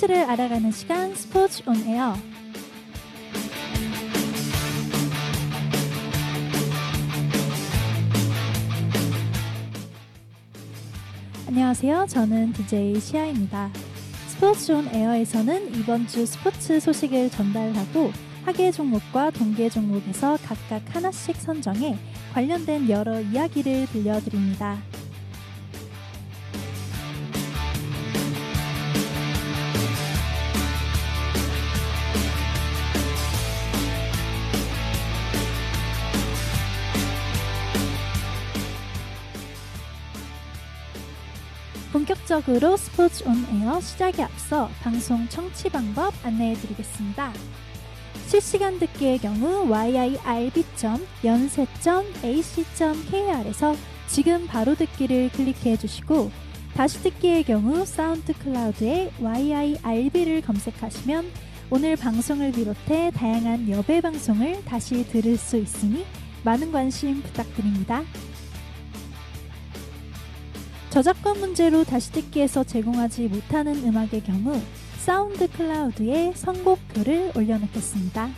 스포츠를 알아가는 시간 스포츠 온 에어. 안녕하세요. 저는 DJ 시아입니다. 스포츠 온 에어에서는 이번 주 스포츠 소식을 전달하고 하계 종목과 동계 종목에서 각각 하나씩 선정해 관련된 여러 이야기를 들려드립니다. 본격적으로 스포츠 On Air 시작에 앞서 방송 청취 방법 안내해 드리겠습니다. 실시간 듣기의 경우 yirb.yonsei.ac.kr에서 지금 바로 듣기를 클릭해 주시고 다시 듣기의 경우 SoundCloud에 yirb를 검색하시면 오늘 방송을 비롯해 다양한 여배 방송을 다시 들을 수 있으니 많은 관심 부탁드립니다. 저작권 문제로 다시 듣기에서 제공하지 못하는 음악의 경우 사운드 클라우드에 선곡표를 올려놓겠습니다.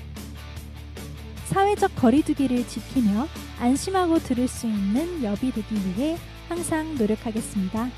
사회적 거리두기를 지키며 안심하고 들을 수 있는 여비 되기 위해 항상 노력하겠습니다.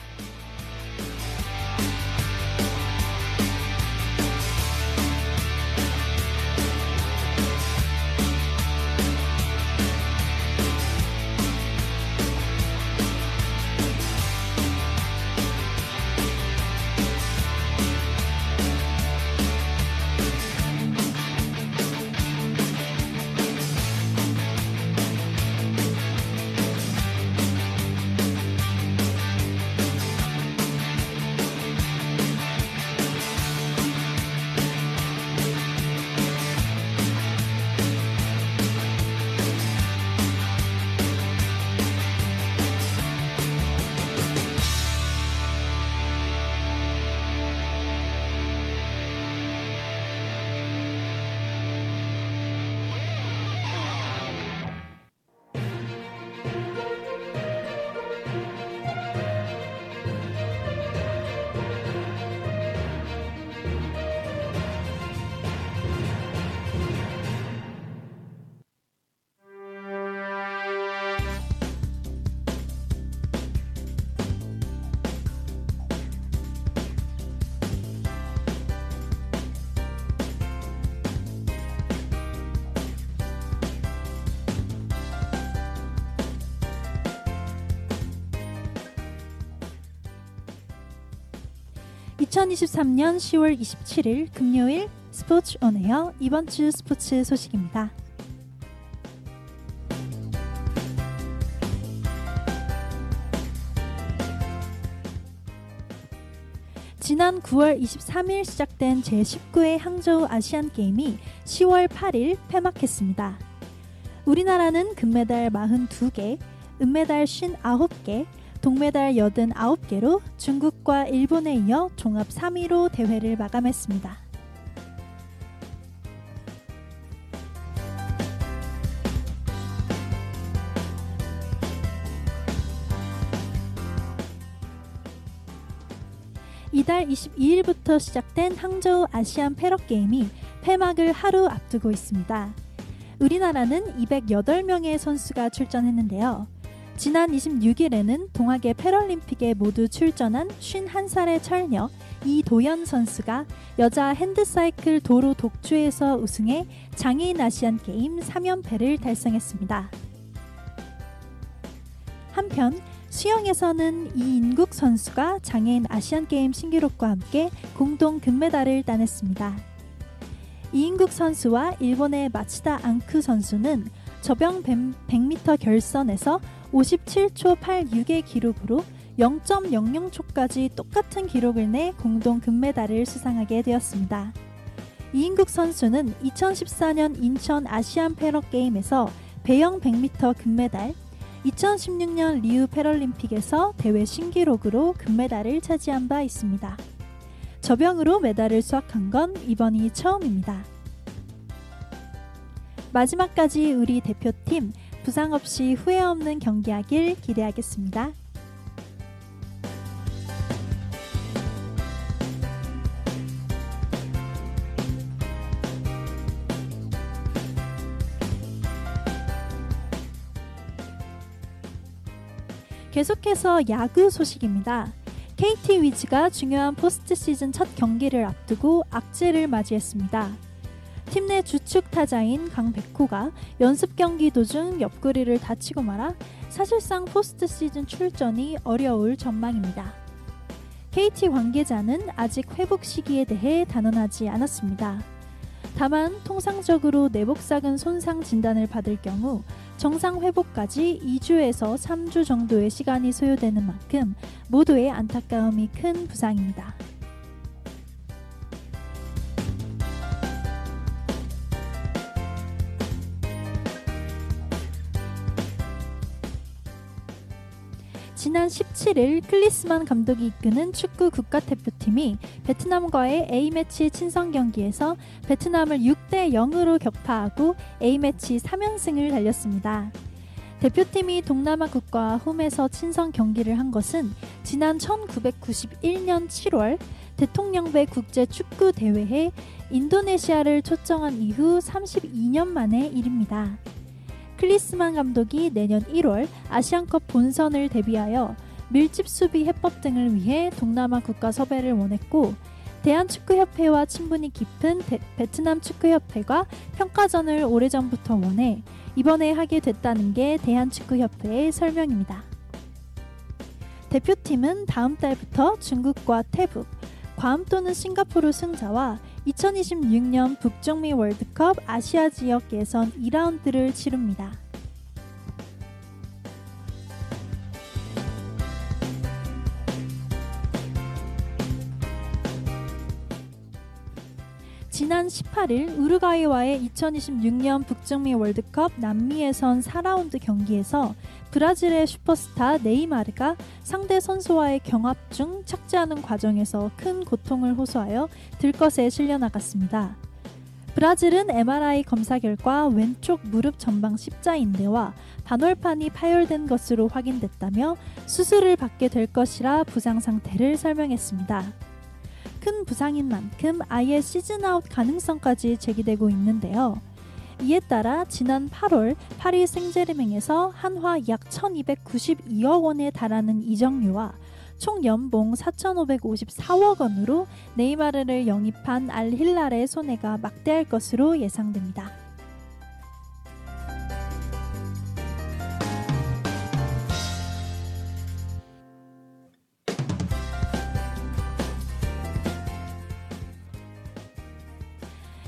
2023년 10월 27일 금요일 스포츠 온에어 이번 주 스포츠 소식입니다. 지난 9월 23일 시작된 제19회 항저우 아시안 게임이 10월 8일 폐막했습니다. 우리나라는 금메달 42개, 은메달 59개, 동메달 89개로 중국과 일본에 이어 종합 3위로 대회를 마감했습니다. 이달 22일부터 시작된 항저우 아시안 패럿 게임이 폐막을 하루 앞두고 있습니다. 우리나라는 208명의 선수가 출전했는데요. 지난 26일에는 동학의 패럴림픽에 모두 출전한 51살의 철녀 이도연 선수가 여자 핸드사이클 도로 독주에서 우승해 장애인 아시안 게임 3연패를 달성했습니다. 한편 수영에서는 이인국 선수가 장애인 아시안 게임 신기록과 함께 공동 금메달을 따냈습니다. 이인국 선수와 일본의 마치다 앙크 선수는 저병 100m 결선에서 57초 86의 기록으로 0.00초까지 똑같은 기록을 내 공동 금메달을 수상하게 되었습니다. 이인국 선수는 2014년 인천 아시안 패럿 게임에서 배영 100m 금메달, 2016년 리우 패럴림픽에서 대회 신기록으로 금메달을 차지한 바 있습니다. 저병으로 메달을 수확한 건 이번이 처음입니다. 마지막까지 우리 대표팀 부상 없이 후회 없는 경기하길 기대하겠습니다. 계속해서 야구 소식입니다. KT 위즈가 중요한 포스트 시즌 첫 경기를 앞두고 악재를 맞이했습니다. 팀 내 주축 타자인 강백호가 연습 경기 도중 옆구리를 다치고 말아 사실상 포스트 시즌 출전이 어려울 전망입니다. KT 관계자는 아직 회복 시기에 대해 단언하지 않았습니다. 다만 통상적으로 내복사근 손상 진단을 받을 경우 정상 회복까지 2주에서 3주 정도의 시간이 소요되는 만큼 모두의 안타까움이 큰 부상입니다. 지난 17일 클리스만 감독이 이끄는 축구 국가대표팀이 베트남과의 A매치 친선 경기에서 베트남을 6대 0으로 격파하고 A매치 3연승을 달렸습니다. 대표팀이 동남아 국가와 홈에서 친선 경기를 한 것은 지난 1991년 7월 대통령배 국제 축구 대회에 인도네시아를 초청한 이후 32년 만의 일입니다. 클리스만 감독이 내년 1월 아시안컵 본선을 대비하여 밀집 수비 해법 등을 위해 동남아 국가 섭외를 원했고 대한축구협회와 친분이 깊은 데, 베트남 축구협회가 평가전을 오래전부터 원해 이번에 하게 됐다는 게 대한축구협회의 설명입니다. 대표팀은 다음 달부터 중국과 태북, 괌 또는 싱가포르 승자와 2026년 북중미 월드컵 아시아 지역 예선 2라운드를 치릅니다. 지난 18일 우루과이와의 2026년 북중미 월드컵 남미 예선 4라운드 경기에서 브라질의 슈퍼스타 네이마르가 상대 선수와의 경합 중 착지하는 과정에서 큰 고통을 호소하여 들것에 실려 나갔습니다. 브라질은 MRI 검사 결과 왼쪽 무릎 전방 십자인대와 반월판이 파열된 것으로 확인됐다며 수술을 받게 될 것이라 부상 상태를 설명했습니다. 큰 부상인 만큼 아예 시즌아웃 가능성까지 제기되고 있는데요. 이에 따라 지난 8월 파리 생제르맹에서 한화 약 1292억 원에 달하는 이적료와 총 연봉 4,554억 원으로 네이마르를 영입한 알힐랄의 손해가 막대할 것으로 예상됩니다.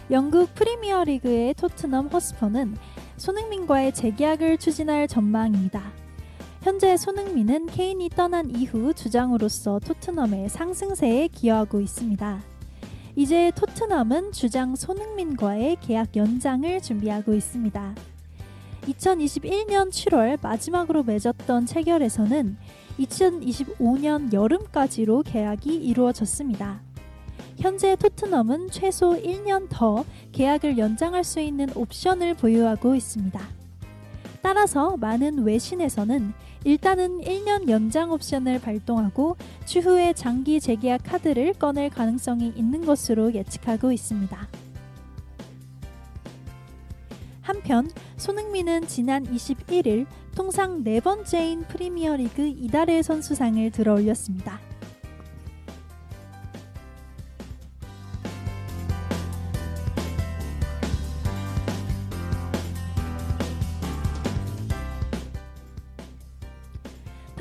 영국 프리미어 리그의 토트넘 허스퍼는 손흥민과의 재계약을 추진할 전망입니다. 현재 손흥민은 케인이 떠난 이후 주장으로서 토트넘의 상승세에 기여하고 있습니다. 이제 토트넘은 주장 손흥민과의 계약 연장을 준비하고 있습니다. 2021년 7월 마지막으로 맺었던 체결에서는 2025년 여름까지로 계약이 이루어졌습니다. 현재 토트넘은 최소 1년 더 계약을 연장할 수 있는 옵션을 보유하고 있습니다. 따라서 많은 외신에서는 일단은 1년 연장 옵션을 발동하고 추후에 장기 재계약 카드를 꺼낼 가능성이 있는 것으로 예측하고 있습니다. 한편 손흥민은 지난 21일 통상 네 번째인 프리미어리그 이달의 선수상을 들어올렸습니다.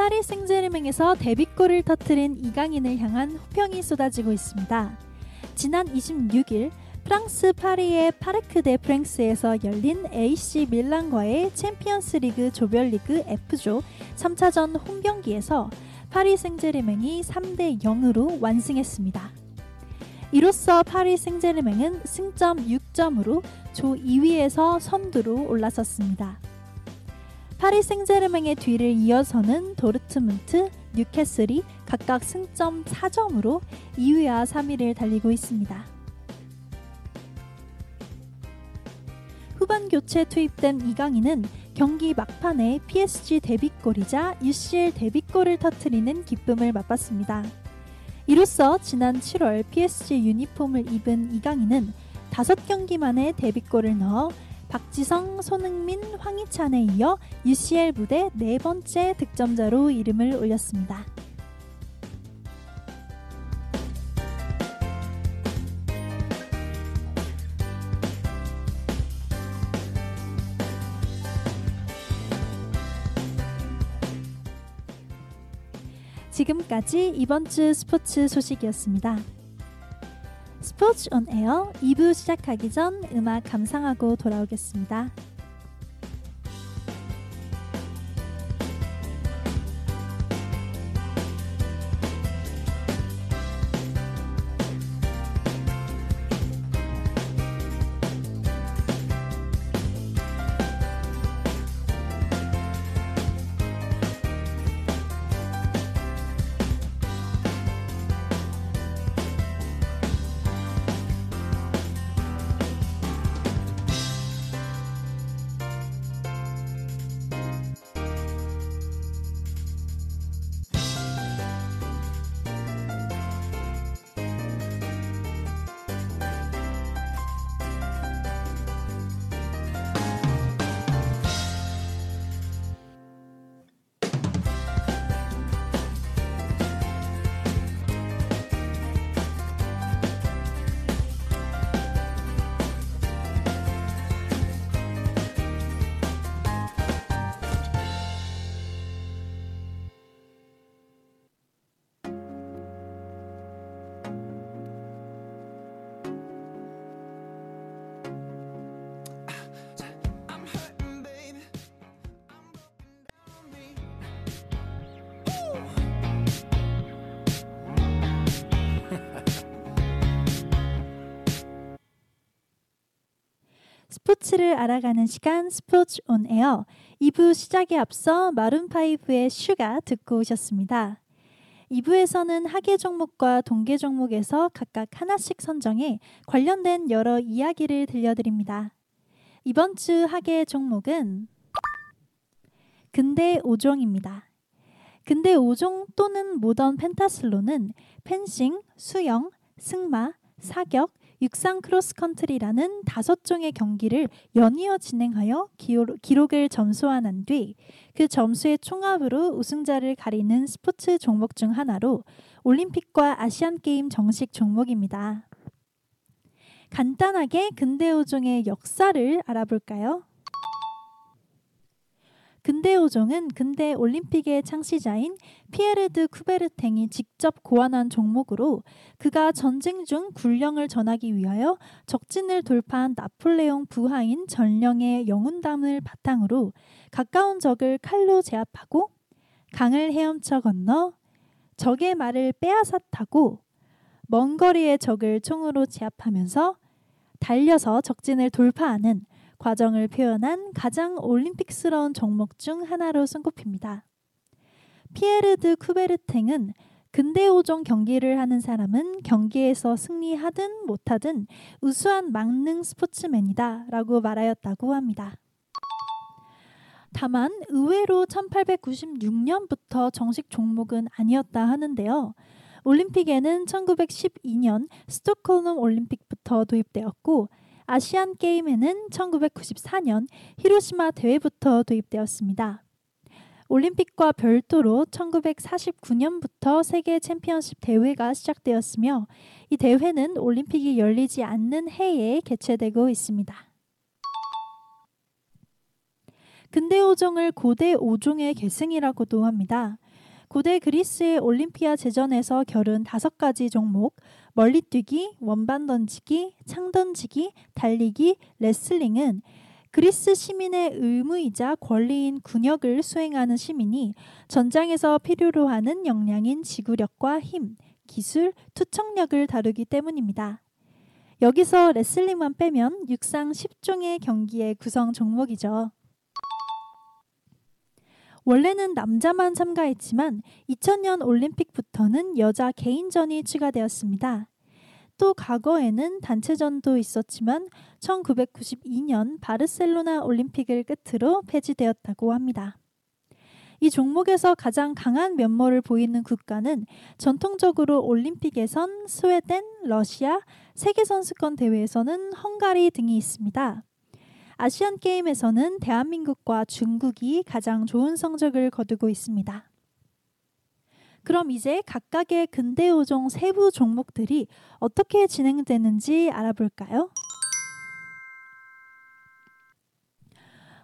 파리 생제르맹에서 데뷔골을 터트린 이강인을 향한 호평이 쏟아지고 있습니다. 지난 26일 프랑스 파리의 파르크 데 프랭스에서 열린 AC 밀란과의 챔피언스 리그 조별리그 F조 3차전 홈 경기에서 파리 생제르맹이 3대 0으로 완승했습니다. 이로써 파리 생제르맹은 승점 6점으로 조 2위에서 선두로 올라섰습니다. 파리 생제르맹의 뒤를 이어서는 도르트문트, 뉴캐슬이 각각 승점 4점으로 2위와 3위를 달리고 있습니다. 후반 교체 투입된 이강인은 경기 막판에 PSG 데뷔골이자 UCL 데뷔골을 터트리는 기쁨을 맛봤습니다. 이로써 지난 7월 PSG 유니폼을 입은 이강인은 5경기 만에 데뷔골을 넣어 박지성, 손흥민, 황희찬에 이어 UCL 무대 네 번째 득점자로 이름을 올렸습니다. 지금까지 이번 주 스포츠 소식이었습니다. 스포츠 온 에어 2부 시작하기 전 음악 감상하고 돌아오겠습니다. 스포츠를 알아가는 시간 스포츠 On Air 2부 시작에 앞서 Maroon 5의 Sugar 듣고 오셨습니다. 2부에서는 하계 종목과 동계 종목에서 각각 하나씩 선정해 관련된 여러 이야기를 들려드립니다. 이번 주 하계 종목은 근대 5종입니다. 근대 5종 또는 modern pentathlon은 펜싱, 수영, 승마, 사격, 육상 크로스컨트리라는 다섯 종의 경기를 연이어 진행하여 기록을 점수화한 뒤 그 점수의 총합으로 우승자를 가리는 스포츠 종목 중 하나로 올림픽과 아시안게임 정식 종목입니다. 간단하게 근대 오종의 역사를 알아볼까요? 근대 오종은 근대 올림픽의 창시자인 피에르드 쿠베르탱이 직접 고안한 종목으로 그가 전쟁 중 군령을 전하기 위하여 적진을 돌파한 나폴레옹 부하인 전령의 영웅담을 바탕으로 가까운 적을 칼로 제압하고 강을 헤엄쳐 건너 적의 말을 빼앗아 타고 먼 거리의 적을 총으로 제압하면서 달려서 적진을 돌파하는 과정을 표현한 가장 올림픽스러운 종목 중 하나로 손꼽힙니다. 피에르드 쿠베르탱은 근대 오종 경기를 하는 사람은 경기에서 승리하든 못하든 우수한 막능 스포츠맨이다 라고 말하였다고 합니다. 다만 의외로 1896년부터 정식 종목은 아니었다 하는데요. 올림픽에는 1912년 스톡홀름 올림픽부터 도입되었고 아시안 게임에는 1994년 히로시마 대회부터 도입되었습니다. 올림픽과 별도로 1949년부터 세계 챔피언십 대회가 시작되었으며 이 대회는 올림픽이 열리지 않는 해에 개최되고 있습니다. 근대 오종을 고대 오종의 계승이라고도 합니다. 고대 그리스의 올림피아 제전에서 겨룬 다섯 가지 종목, 멀리뛰기, 원반 던지기, 창 던지기, 달리기, 레슬링은 그리스 시민의 의무이자 권리인 군역을 수행하는 시민이 전장에서 필요로 하는 역량인 지구력과 힘, 기술, 투척력을 다루기 때문입니다. 여기서 레슬링만 빼면 육상 10종의 경기의 구성 종목이죠. 원래는 남자만 참가했지만 2000년 올림픽부터는 여자 개인전이 추가되었습니다. 또 과거에는 단체전도 있었지만 1992년 바르셀로나 올림픽을 끝으로 폐지되었다고 합니다. 이 종목에서 가장 강한 면모를 보이는 국가는 전통적으로 올림픽에선 스웨덴, 러시아, 세계선수권 대회에서는 헝가리 등이 있습니다. 아시안 게임에서는 대한민국과 중국이 가장 좋은 성적을 거두고 있습니다. 그럼 이제 각각의 근대 5종 세부 종목들이 어떻게 진행되는지 알아볼까요?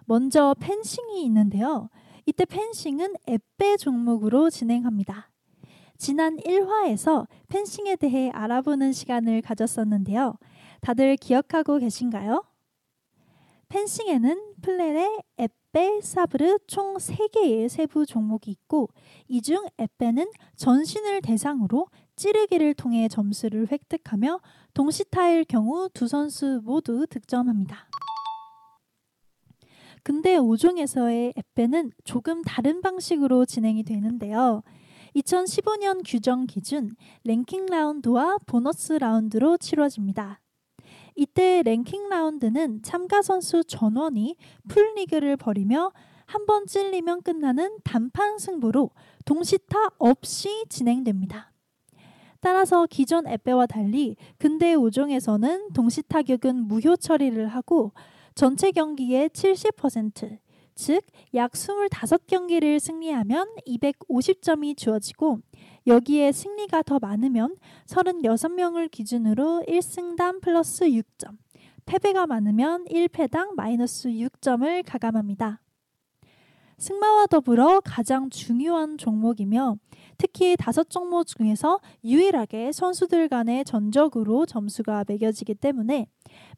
먼저 펜싱이 있는데요. 이때 펜싱은 앱배 종목으로 진행합니다. 지난 1화에서 펜싱에 대해 알아보는 시간을 가졌었는데요. 다들 기억하고 계신가요? 펜싱에는 플레레, 앱배, 사브르 총 3개의 세부 종목이 있고 이중 앱배는 전신을 대상으로 찌르기를 통해 점수를 획득하며 동시타일 경우 두 선수 모두 득점합니다. 근데 5종에서의 앱배는 조금 다른 방식으로 진행이 되는데요. 2015년 규정 기준 랭킹 라운드와 보너스 라운드로 치러집니다. 이때 랭킹 라운드는 참가 선수 전원이 풀리그를 벌이며 한 번 찔리면 끝나는 단판 승부로 동시타 없이 진행됩니다. 따라서 기존 앱배와 달리 근대 5종에서는 동시 타격은 무효 처리를 하고 전체 경기의 70%, 즉 약 25경기를 승리하면 250점이 주어지고 여기에 승리가 더 많으면 36명을 기준으로 1승당 플러스 6점, 패배가 많으면 1패당 마이너스 6점을 가감합니다. 승마와 더불어 가장 중요한 종목이며 특히 다섯 종목 중에서 유일하게 선수들 간의 전적으로 점수가 매겨지기 때문에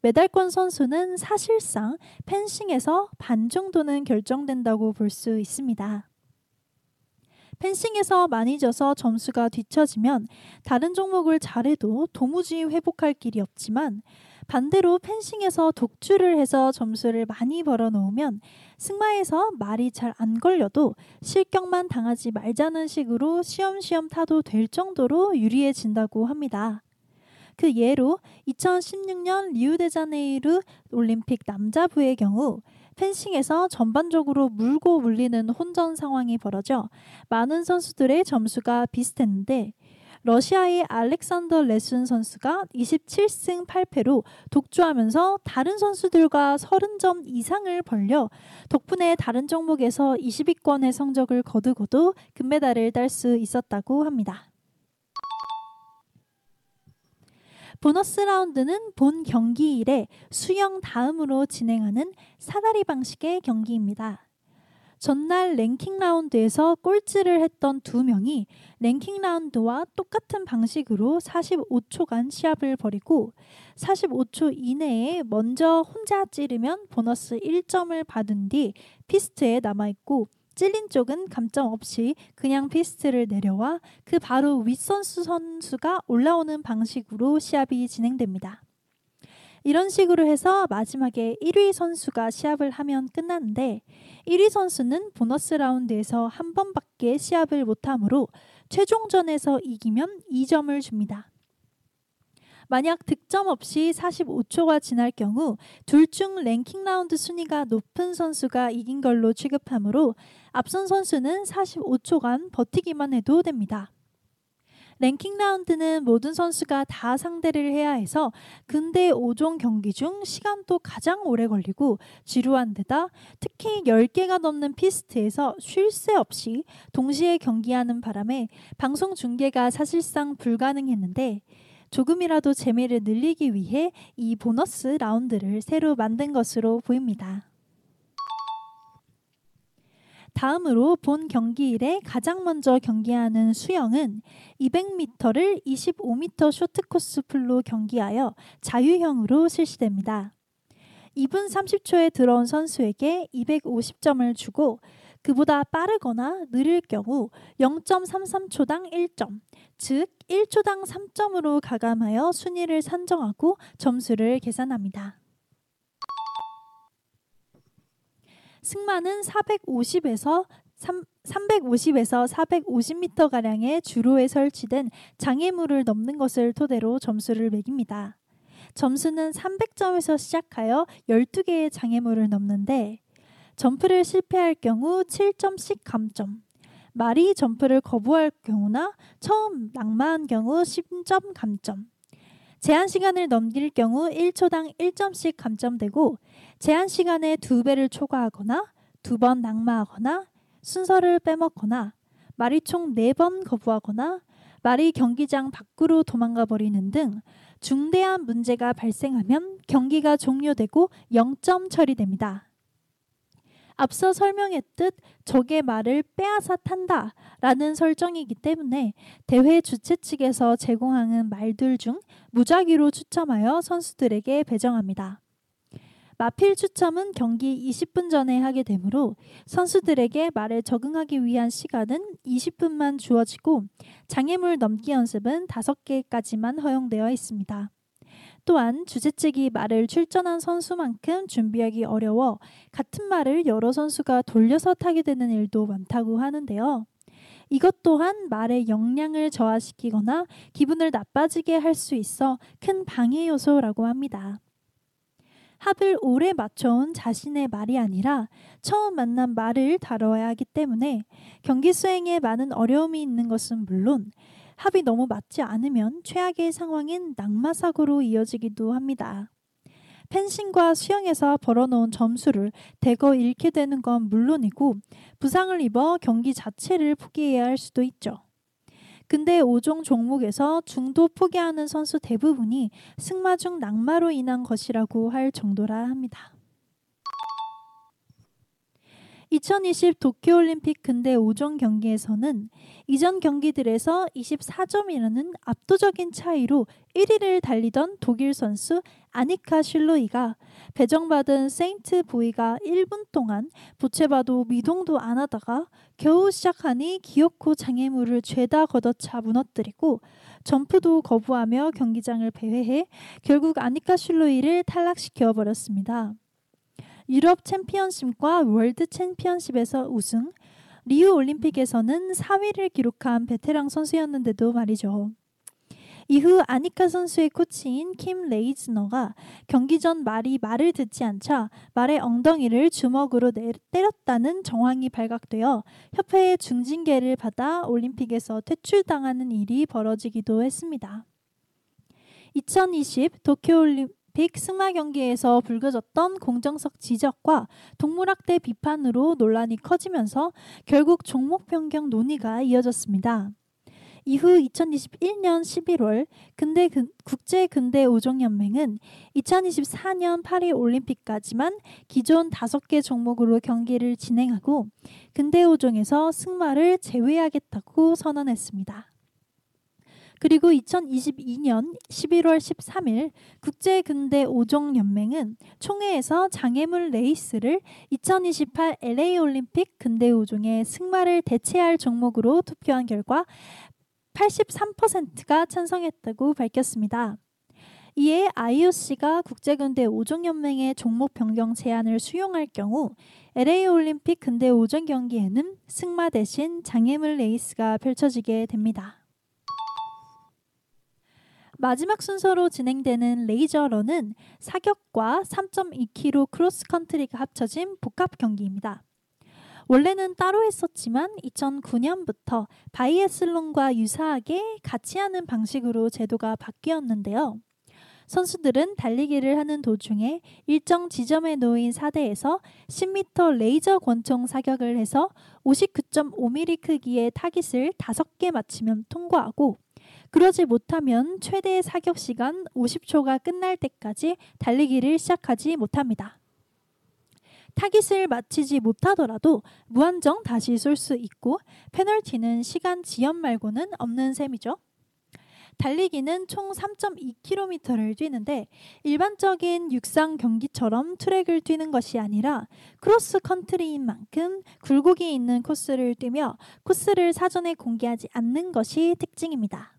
메달권 선수는 사실상 펜싱에서 반 정도는 결정된다고 볼 수 있습니다. 펜싱에서 많이 져서 점수가 뒤처지면 다른 종목을 잘해도 도무지 회복할 길이 없지만 반대로 펜싱에서 독주를 해서 점수를 많이 벌어놓으면 승마에서 말이 잘 안 걸려도 실격만 당하지 말자는 식으로 시험시험 타도 될 정도로 유리해진다고 합니다. 그 예로 2016년 리우데자네이루 올림픽 남자부의 경우 펜싱에서 전반적으로 물고 물리는 혼전 상황이 벌어져 많은 선수들의 점수가 비슷했는데 러시아의 알렉산더 레순 선수가 27승 8패로 독주하면서 다른 선수들과 30점 이상을 벌려 덕분에 다른 종목에서 20위권의 성적을 거두고도 금메달을 딸 수 있었다고 합니다. 보너스 라운드는 본 경기일에 수영 다음으로 진행하는 사다리 방식의 경기입니다. 전날 랭킹 라운드에서 꼴찌를 했던 두 명이 랭킹 라운드와 똑같은 방식으로 45초간 시합을 벌이고 45초 이내에 먼저 혼자 찌르면 보너스 1점을 받은 뒤 피스트에 남아있고 찔린 쪽은 감점 없이 그냥 피스트를 내려와 그 바로 윗선수 선수가 올라오는 방식으로 시합이 진행됩니다. 이런 식으로 해서 마지막에 1위 선수가 시합을 하면 끝나는데 1위 선수는 보너스 라운드에서 한 번밖에 시합을 못하므로 최종전에서 이기면 2점을 줍니다. 만약 득점 없이 45초가 지날 경우 둘 중 랭킹 라운드 순위가 높은 선수가 이긴 걸로 취급하므로 앞선 선수는 45초간 버티기만 해도 됩니다. 랭킹 라운드는 모든 선수가 다 상대를 해야 해서 근대 5종 경기 중 시간도 가장 오래 걸리고 지루한 데다 특히 10개가 넘는 피스트에서 쉴 새 없이 동시에 경기하는 바람에 방송 중계가 사실상 불가능했는데 조금이라도 재미를 늘리기 위해 이 보너스 라운드를 새로 만든 것으로 보입니다. 다음으로 본 경기일에 가장 먼저 경기하는 수영은 200m를 25m 쇼트코스 풀로 경기하여 자유형으로 실시됩니다. 2분 30초에 들어온 선수에게 250점을 주고 그보다 빠르거나 느릴 경우 0.33초당 1점, 즉 1초당 3점으로 가감하여 순위를 산정하고 점수를 계산합니다. 승마는 450에서 3, 350에서 450m 가량의 주로에 설치된 장애물을 넘는 것을 토대로 점수를 매깁니다. 점수는 300점에서 시작하여 12개의 장애물을 넘는데 점프를 실패할 경우 7점씩 감점, 말이 점프를 거부할 경우나 처음 낙마한 경우 10점 감점, 제한 시간을 넘길 경우 1초당 1점씩 감점되고 제한 시간에 두 배를 초과하거나 두 번 낙마하거나 순서를 빼먹거나 말이 총 네 번 거부하거나 말이 경기장 밖으로 도망가 버리는 등 중대한 문제가 발생하면 경기가 종료되고 0점 처리됩니다. 앞서 설명했듯 적의 말을 빼앗아 탄다 라는 설정이기 때문에 대회 주최 측에서 제공하는 말들 중 무작위로 추첨하여 선수들에게 배정합니다. 마필 추첨은 경기 20분 전에 하게 되므로 선수들에게 말에 적응하기 위한 시간은 20분만 주어지고 장애물 넘기 연습은 5개까지만 허용되어 있습니다. 또한 주최 측이 말을 출전한 선수만큼 준비하기 어려워 같은 말을 여러 선수가 돌려서 타게 되는 일도 많다고 하는데요. 이것 또한 말의 역량을 저하시키거나 기분을 나빠지게 할 수 있어 큰 방해 요소라고 합니다. 합을 오래 맞춰온 자신의 말이 아니라 처음 만난 말을 다뤄야 하기 때문에 경기 수행에 많은 어려움이 있는 것은 물론 합이 너무 맞지 않으면 최악의 상황인 낙마사고로 이어지기도 합니다. 펜싱과 수영에서 벌어놓은 점수를 대거 잃게 되는 건 물론이고 부상을 입어 경기 자체를 포기해야 할 수도 있죠. 근데 5종 종목에서 중도 포기하는 선수 대부분이 승마 중 낙마로 인한 것이라고 할 정도라 합니다. 2020 도쿄올림픽 근대 5종 경기에서는 이전 경기들에서 24점이라는 압도적인 차이로 1위를 달리던 독일 선수 아니카 슐로이가 배정받은 세인트 보이가 1분 동안 보채봐도 미동도 안 하다가 겨우 시작하니 기어코 장애물을 죄다 걷어차 무너뜨리고 점프도 거부하며 경기장을 배회해 결국 아니카 슐로이를 탈락시켜 버렸습니다. 유럽 챔피언십과 월드 챔피언십에서 우승, 리우 올림픽에서는 4위를 기록한 베테랑 선수였는데도 말이죠. 이후 아니카 선수의 코치인 킴 레이즈너가 경기 전 말이 말을 듣지 않자 말의 엉덩이를 주먹으로 내, 때렸다는 정황이 발각되어 협회의 중징계를 받아 올림픽에서 퇴출당하는 일이 벌어지기도 했습니다. 2020 도쿄올림픽 올림픽 승마 경기에서 불거졌던 공정석 지적과 동물학대 비판으로 논란이 커지면서 결국 종목 변경 논의가 이어졌습니다. 이후 2021년 11월 근대 국제 근대 오종 연맹은 2024년 파리 올림픽까지만 기존 5개 종목으로 경기를 진행하고 근대 오종에서 승마를 제외하겠다고 선언했습니다. 그리고 2022년 11월 13일 국제근대 5종 연맹은 총회에서 장애물 레이스를 2028 LA 올림픽 근대 5종의 승마를 대체할 종목으로 투표한 결과 83%가 찬성했다고 밝혔습니다. 이에 IOC가 국제근대 5종 연맹의 종목 변경 제안을 수용할 경우 LA 올림픽 근대 5종 경기에는 승마 대신 장애물 레이스가 펼쳐지게 됩니다. 마지막 순서로 진행되는 레이저런은 사격과 3.2km 크로스컨트리가 합쳐진 복합 경기입니다. 원래는 따로 했었지만 2009년부터 바이애슬론과 유사하게 같이 하는 방식으로 제도가 바뀌었는데요. 선수들은 달리기를 하는 도중에 일정 지점에 놓인 사대에서 10m 레이저 권총 사격을 해서 59.5mm 크기의 타깃을 5개 맞추면 통과하고 그러지 못하면 최대 사격 시간 50초가 끝날 때까지 달리기를 시작하지 못합니다. 타깃을 맞히지 못하더라도 무한정 다시 쏠 수 있고 페널티는 시간 지연 말고는 없는 셈이죠. 달리기는 총 3.2km를 뛰는데 일반적인 육상 경기처럼 트랙을 뛰는 것이 아니라 크로스 컨트리인 만큼 굴곡이 있는 코스를 뛰며 코스를 사전에 공개하지 않는 것이 특징입니다.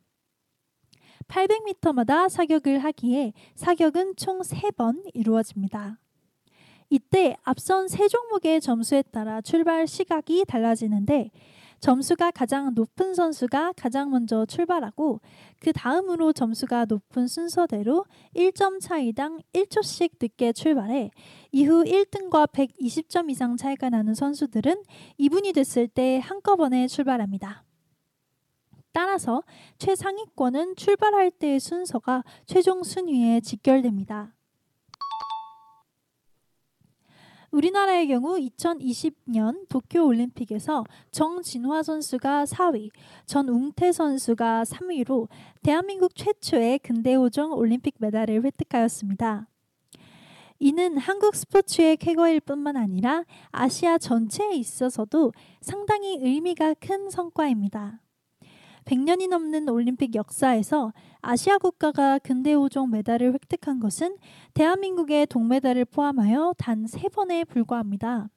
800m마다 사격을 하기에 사격은 총 3번 이루어집니다. 이때 앞선 세 종목의 점수에 따라 출발 시각이 달라지는데 점수가 가장 높은 선수가 가장 먼저 출발하고 그 다음으로 점수가 높은 순서대로 1점 차이당 1초씩 늦게 출발해 이후 1등과 120점 이상 차이가 나는 선수들은 2분이 됐을 때 한꺼번에 출발합니다. 따라서 최상위권은 출발할 때의 순서가 최종 순위에 직결됩니다. 우리나라의 경우 2020년 도쿄 올림픽에서 정진화 선수가 4위, 전웅태 선수가 3위로 대한민국 최초의 근대오종 올림픽 메달을 획득하였습니다. 이는 한국 스포츠의 쾌거일 뿐만 아니라 아시아 전체에 있어서도 상당히 의미가 큰 성과입니다. 100년이 넘는 올림픽 역사에서 아시아 국가가 근대 오종 메달을 획득한 것은 대한민국의 동메달을 포함하여 단세 번에 불과합니다.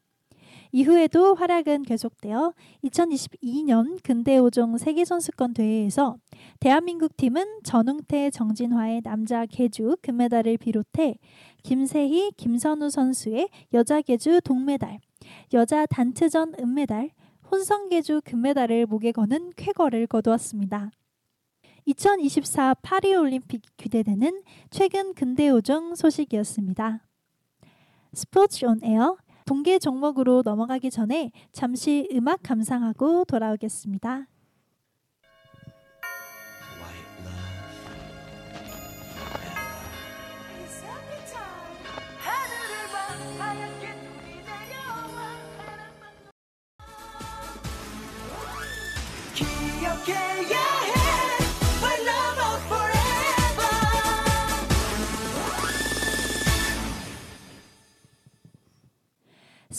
이후에도 활약은 계속되어 2022년 근대 오종 세계선수권 대회에서 대한민국 팀은 전웅태, 정진화의 남자 계주 금메달을 비롯해 김세희, 김선우 선수의 여자 계주 동메달, 여자 단트전 은메달, 혼성계주 금메달을 목에 거는 쾌거를 거두었습니다. 2024 파리올림픽 기대되는 최근 근대오종 소식이었습니다. 스포츠 온 에어 동계 종목으로 넘어가기 전에 잠시 음악 감상하고 돌아오겠습니다.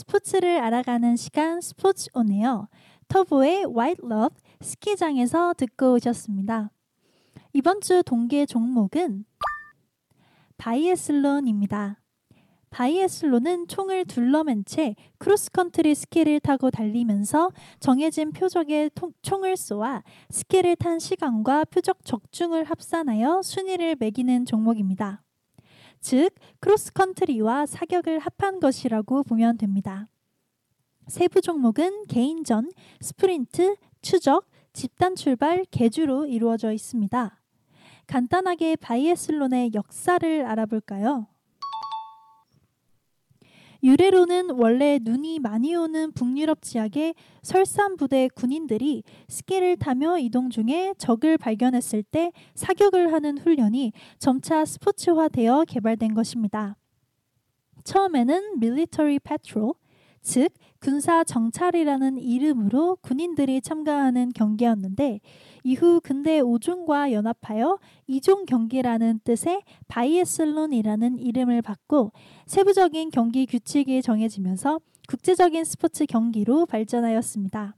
스포츠를 알아가는 시간 스포츠 온 에어. 터보의 White Love 스키장에서 듣고 오셨습니다. 이번 주 동계 종목은 바이애슬론입니다. 바이애슬론은 총을 둘러맨 채 크로스컨트리 스키를 타고 달리면서 정해진 표적에 총을 쏘아 스키를 탄 시간과 표적 적중을 합산하여 순위를 매기는 종목입니다. 즉, 크로스컨트리와 사격을 합한 것이라고 보면 됩니다. 세부 종목은 개인전, 스프린트, 추적, 집단 출발, 계주로 이루어져 있습니다. 간단하게 바이애슬론의 역사를 알아볼까요? 유래로는 원래 눈이 많이 오는 북유럽 지역의 설산 부대 군인들이 스키를 타며 이동 중에 적을 발견했을 때 사격을 하는 훈련이 점차 스포츠화되어 개발된 것입니다. 처음에는 밀리터리 패트롤, 즉 군사 정찰이라는 이름으로 군인들이 참가하는 경기였는데 이후 근대 5종과 연합하여 이종 경기라는 뜻의 바이애슬론이라는 이름을 받고 세부적인 경기 규칙이 정해지면서 국제적인 스포츠 경기로 발전하였습니다.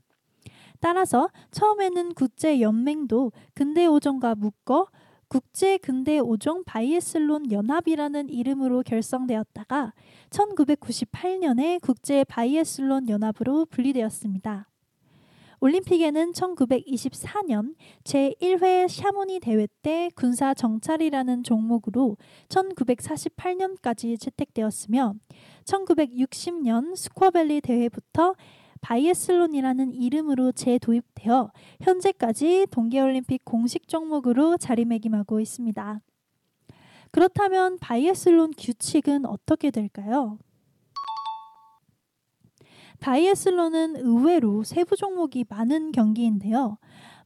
따라서 처음에는 국제 연맹도 근대 5종과 묶어 국제 근대 5종 바이애슬론 연합이라는 이름으로 결성되었다가 1998년에 국제 바이애슬론 연합으로 분리되었습니다. 올림픽에는 1924년 제1회 샤모니 대회 때 군사 정찰이라는 종목으로 1948년까지 채택되었으며 1960년 스쿼밸리 대회부터 바이애슬론이라는 이름으로 재도입되어 현재까지 동계올림픽 공식 종목으로 자리매김하고 있습니다. 그렇다면 바이애슬론 규칙은 어떻게 될까요? 바이애슬론은 의외로 세부 종목이 많은 경기인데요.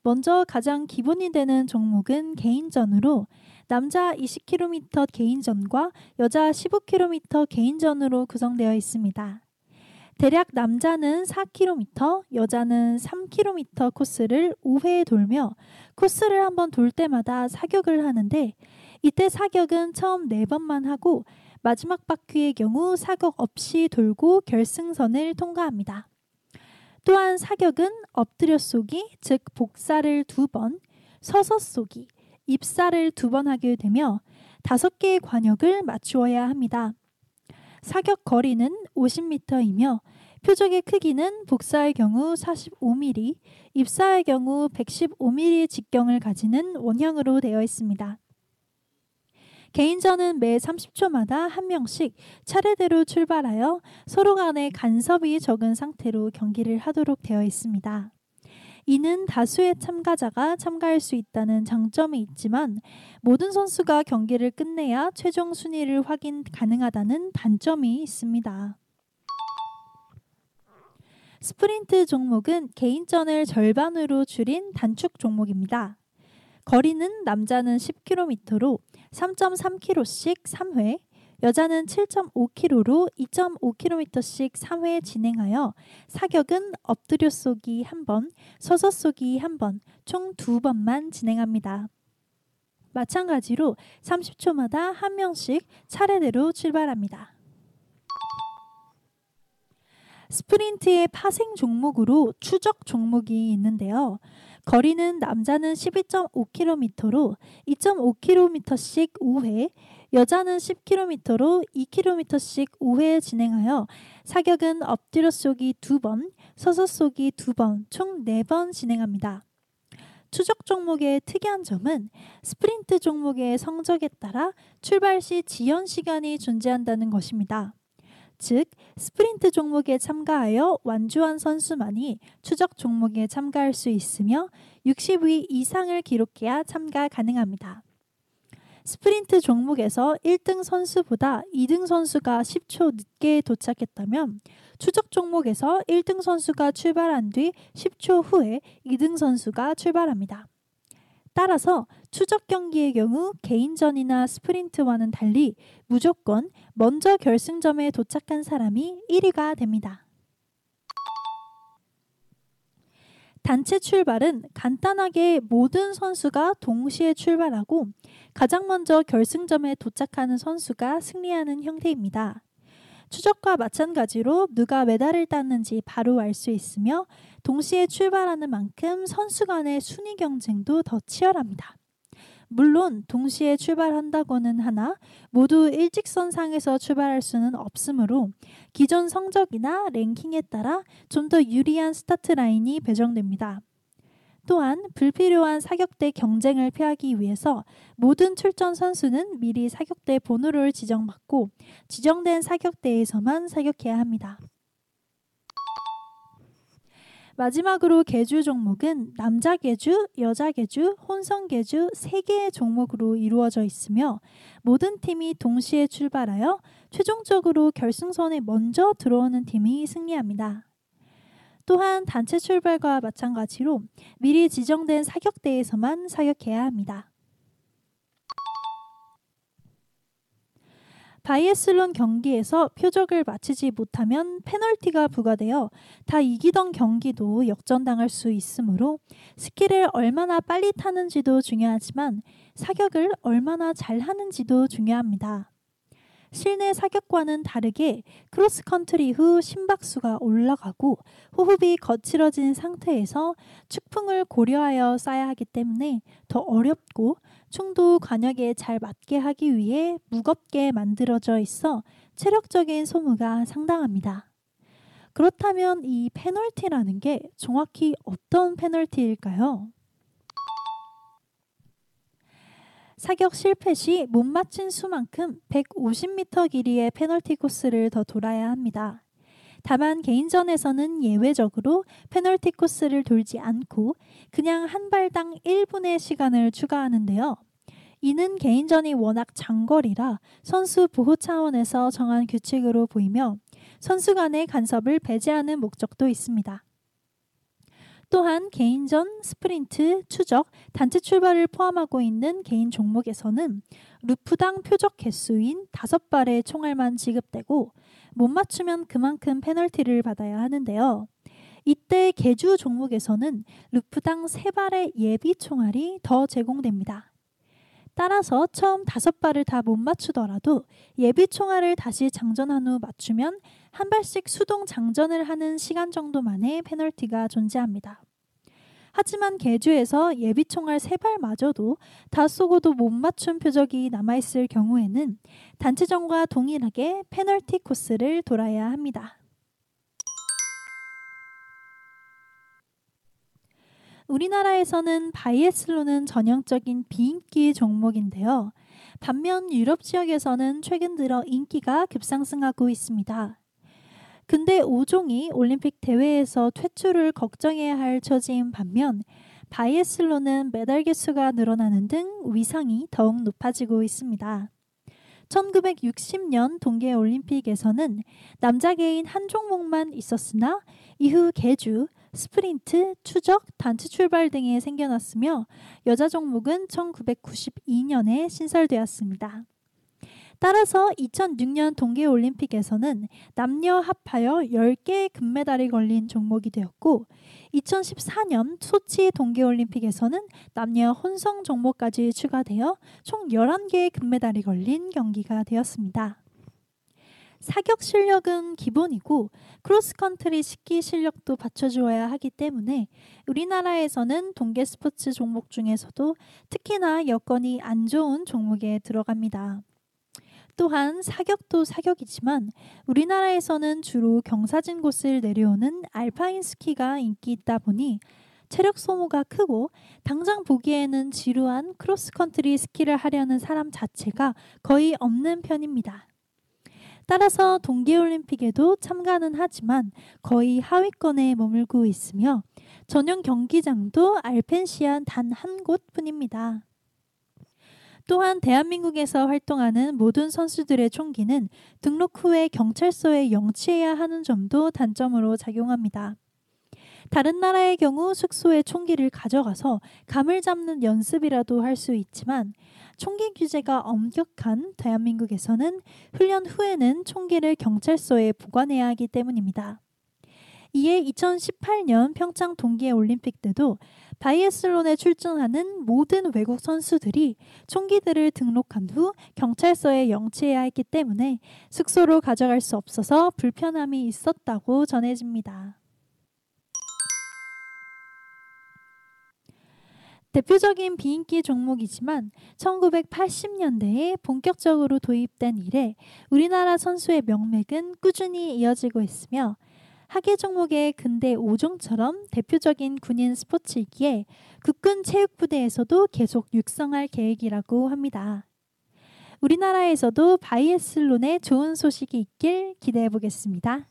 먼저 가장 기본이 되는 종목은 개인전으로 남자 20km 개인전과 여자 15km 개인전으로 구성되어 있습니다. 대략 남자는 4km, 여자는 3km 코스를 5회 돌며 코스를 한번 돌 때마다 사격을 하는데 이때 사격은 처음 4번만 하고 마지막 바퀴의 경우 사격 없이 돌고 결승선을 통과합니다. 또한 사격은 엎드려 쏘기, 즉 복사를 두 번, 서서 쏘기, 입사를 두 번 하게 되며 다섯 개의 관역을 맞추어야 합니다. 사격 거리는 50m이며 표적의 크기는 복사의 경우 45mm, 입사의 경우 115mm 직경을 가지는 원형으로 되어 있습니다. 개인전은 매 30초마다 한 명씩 차례대로 출발하여 서로 간의 간섭이 적은 상태로 경기를 하도록 되어 있습니다. 이는 다수의 참가자가 참가할 수 있다는 장점이 있지만 모든 선수가 경기를 끝내야 최종 순위를 확인 가능하다는 단점이 있습니다. 스프린트 종목은 개인전을 절반으로 줄인 단축 종목입니다. 거리는 남자는 10km로 3.3km씩 3회, 여자는 7.5kg로 2.5km씩 3회 진행하여 사격은 엎드려 쏘기 1번, 서서 쏘기 1번, 총 2번만 진행합니다. 마찬가지로 30초마다 한 명씩 차례대로 출발합니다. 스프린트의 파생 종목으로 추적 종목이 있는데요. 거리는 남자는 12.5km로 2.5km씩 5회, 여자는 10km로 2km씩 5회 진행하여 사격은 엎드려 쏘기 2번, 서서 쏘기 2번, 총 4번 진행합니다. 추적 종목의 특이한 점은 스프린트 종목의 성적에 따라 출발 시 지연 시간이 존재한다는 것입니다. 즉 스프린트 종목에 참가하여 완주한 선수만이 추적 종목에 참가할 수 있으며 60위 이상을 기록해야 참가 가능합니다. 스프린트 종목에서 1등 선수보다 2등 선수가 10초 늦게 도착했다면 추적 종목에서 1등 선수가 출발한 뒤 10초 후에 2등 선수가 출발합니다. 따라서 추적 경기의 경우 개인전이나 스프린트와는 달리 무조건 먼저 결승점에 도착한 사람이 1위가 됩니다. 단체 출발은 간단하게 모든 선수가 동시에 출발하고 가장 먼저 결승점에 도착하는 선수가 승리하는 형태입니다. 추적과 마찬가지로 누가 메달을 땄는지 바로 알 수 있으며 동시에 출발하는 만큼 선수 간의 순위 경쟁도 더 치열합니다. 물론 동시에 출발한다고는 하나 모두 일직선상에서 출발할 수는 없으므로 기존 성적이나 랭킹에 따라 좀 더 유리한 스타트 라인이 배정됩니다. 또한 불필요한 사격대 경쟁을 피하기 위해서 모든 출전 선수는 미리 사격대 번호를 지정받고 지정된 사격대에서만 사격해야 합니다. 마지막으로 개주 종목은 남자 개주, 여자 개주, 혼성 개주 3개의 종목으로 이루어져 있으며 모든 팀이 동시에 출발하여 최종적으로 결승선에 먼저 들어오는 팀이 승리합니다. 또한 단체 출발과 마찬가지로 미리 지정된 사격대에서만 사격해야 합니다. 바이애슬론 경기에서 표적을 맞히지 못하면 페널티가 부과되어 다 이기던 경기도 역전당할 수 있으므로 스키를 얼마나 빨리 타는지도 중요하지만 사격을 얼마나 잘 하는지도 중요합니다. 실내 사격과는 다르게 크로스컨트리 후 심박수가 올라가고 호흡이 거칠어진 상태에서 측풍을 고려하여 쏴야 하기 때문에 더 어렵고 총도 과녁에 잘 맞게 하기 위해 무겁게 만들어져 있어 체력적인 소모가 상당합니다. 그렇다면 이 페널티라는 게 정확히 어떤 페널티일까요? 사격 실패 시 못 맞춘 수만큼 150m 길이의 페널티 코스를 더 돌아야 합니다. 다만 개인전에서는 예외적으로 페널티 코스를 돌지 않고 그냥 한 발당 1분의 시간을 추가하는데요. 이는 개인전이 워낙 장거리라 선수 보호 차원에서 정한 규칙으로 보이며 선수 간의 간섭을 배제하는 목적도 있습니다. 또한 개인전, 스프린트, 추적, 단체 출발을 포함하고 있는 개인 종목에서는 루프당 표적 개수인 다섯 발의 총알만 지급되고 못 맞추면 그만큼 페널티를 받아야 하는데요. 이때 개주 종목에서는 루프당 세 발의 예비 총알이 더 제공됩니다. 따라서 처음 다섯 발을 다 못 맞추더라도 예비 총알을 다시 장전한 후 맞추면 한 발씩 수동 장전을 하는 시간 정도만의 페널티가 존재합니다. 하지만 개주에서 예비 총알 세 발마저도 다 쏘고도 못 맞춘 표적이 남아있을 경우에는 단체전과 동일하게 페널티 코스를 돌아야 합니다. 우리나라에서는 바이애슬로는 전형적인 비인기 종목인데요. 반면 유럽 지역에서는 최근 들어 인기가 급상승하고 있습니다. 근데 5종이 올림픽 대회에서 퇴출을 걱정해야 할 처지인 반면 바이애슬로는 메달 개수가 늘어나는 등 위상이 더욱 높아지고 있습니다. 1960년 동계 올림픽에서는 남자 개인 한 종목만 있었으나 이후 개주, 스프린트, 추적, 단체 출발 등이 생겨났으며 여자 종목은 1992년에 신설되었습니다. 따라서 2006년 동계올림픽에서는 남녀 합하여 10개의 금메달이 걸린 종목이 되었고 2014년 소치 동계올림픽에서는 남녀 혼성 종목까지 추가되어 총 11개의 금메달이 걸린 경기가 되었습니다. 사격 실력은 기본이고 크로스컨트리 스키 실력도 받쳐주어야 하기 때문에 우리나라에서는 동계 스포츠 종목 중에서도 특히나 여건이 안 좋은 종목에 들어갑니다. 또한 사격도 사격이지만 우리나라에서는 주로 경사진 곳을 내려오는 알파인 스키가 인기 있다 보니 체력 소모가 크고 당장 보기에는 지루한 크로스컨트리 스키를 하려는 사람 자체가 거의 없는 편입니다. 따라서 동계올림픽에도 참가는 하지만 거의 하위권에 머물고 있으며 전용 경기장도 알펜시안 단 한 곳뿐입니다. 또한 대한민국에서 활동하는 모든 선수들의 총기는 등록 후에 경찰서에 영치해야 하는 점도 단점으로 작용합니다. 다른 나라의 경우 숙소에 총기를 가져가서 감을 잡는 연습이라도 할 수 있지만 총기 규제가 엄격한 대한민국에서는 훈련 후에는 총기를 경찰서에 보관해야 하기 때문입니다. 이에 2018년 평창 동계 올림픽 때도 바이애슬론에 출전하는 모든 외국 선수들이 총기들을 등록한 후 경찰서에 영치해야 했기 때문에 숙소로 가져갈 수 없어서 불편함이 있었다고 전해집니다. 대표적인 비인기 종목이지만 1980년대에 본격적으로 도입된 이래 우리나라 선수의 명맥은 꾸준히 이어지고 있으며 하계 종목의 근대 5종처럼 대표적인 군인 스포츠이기에 국군 체육부대에서도 계속 육성할 계획이라고 합니다. 우리나라에서도 바이애슬론의 좋은 소식이 있길 기대해 보겠습니다.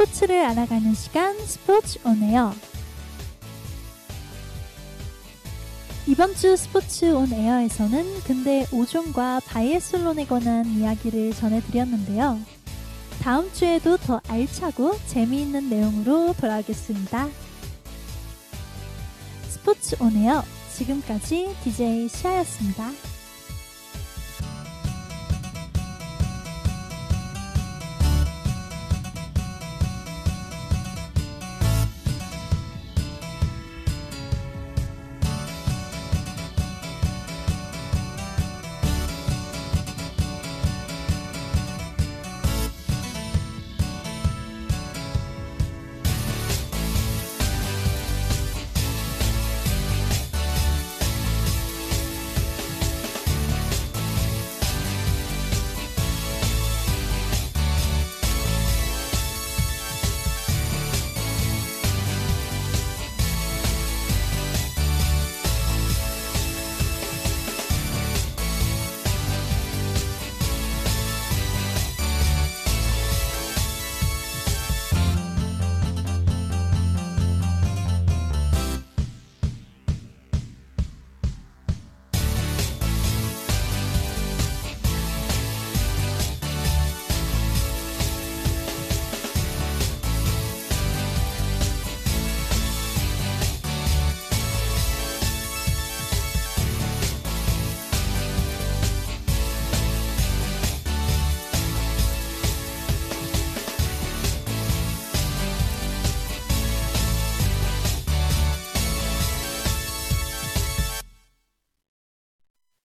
스포츠를 알아가는 시간 스포츠 On Air 이번 주 스포츠 On Air에서는 근대 5종과 바이애슬론에 관한 이야기를 전해드렸는데요. 다음 주에도 더 알차고 재미있는 내용으로 돌아오겠습니다. 스포츠 On Air 지금까지 DJ 시아였습니다.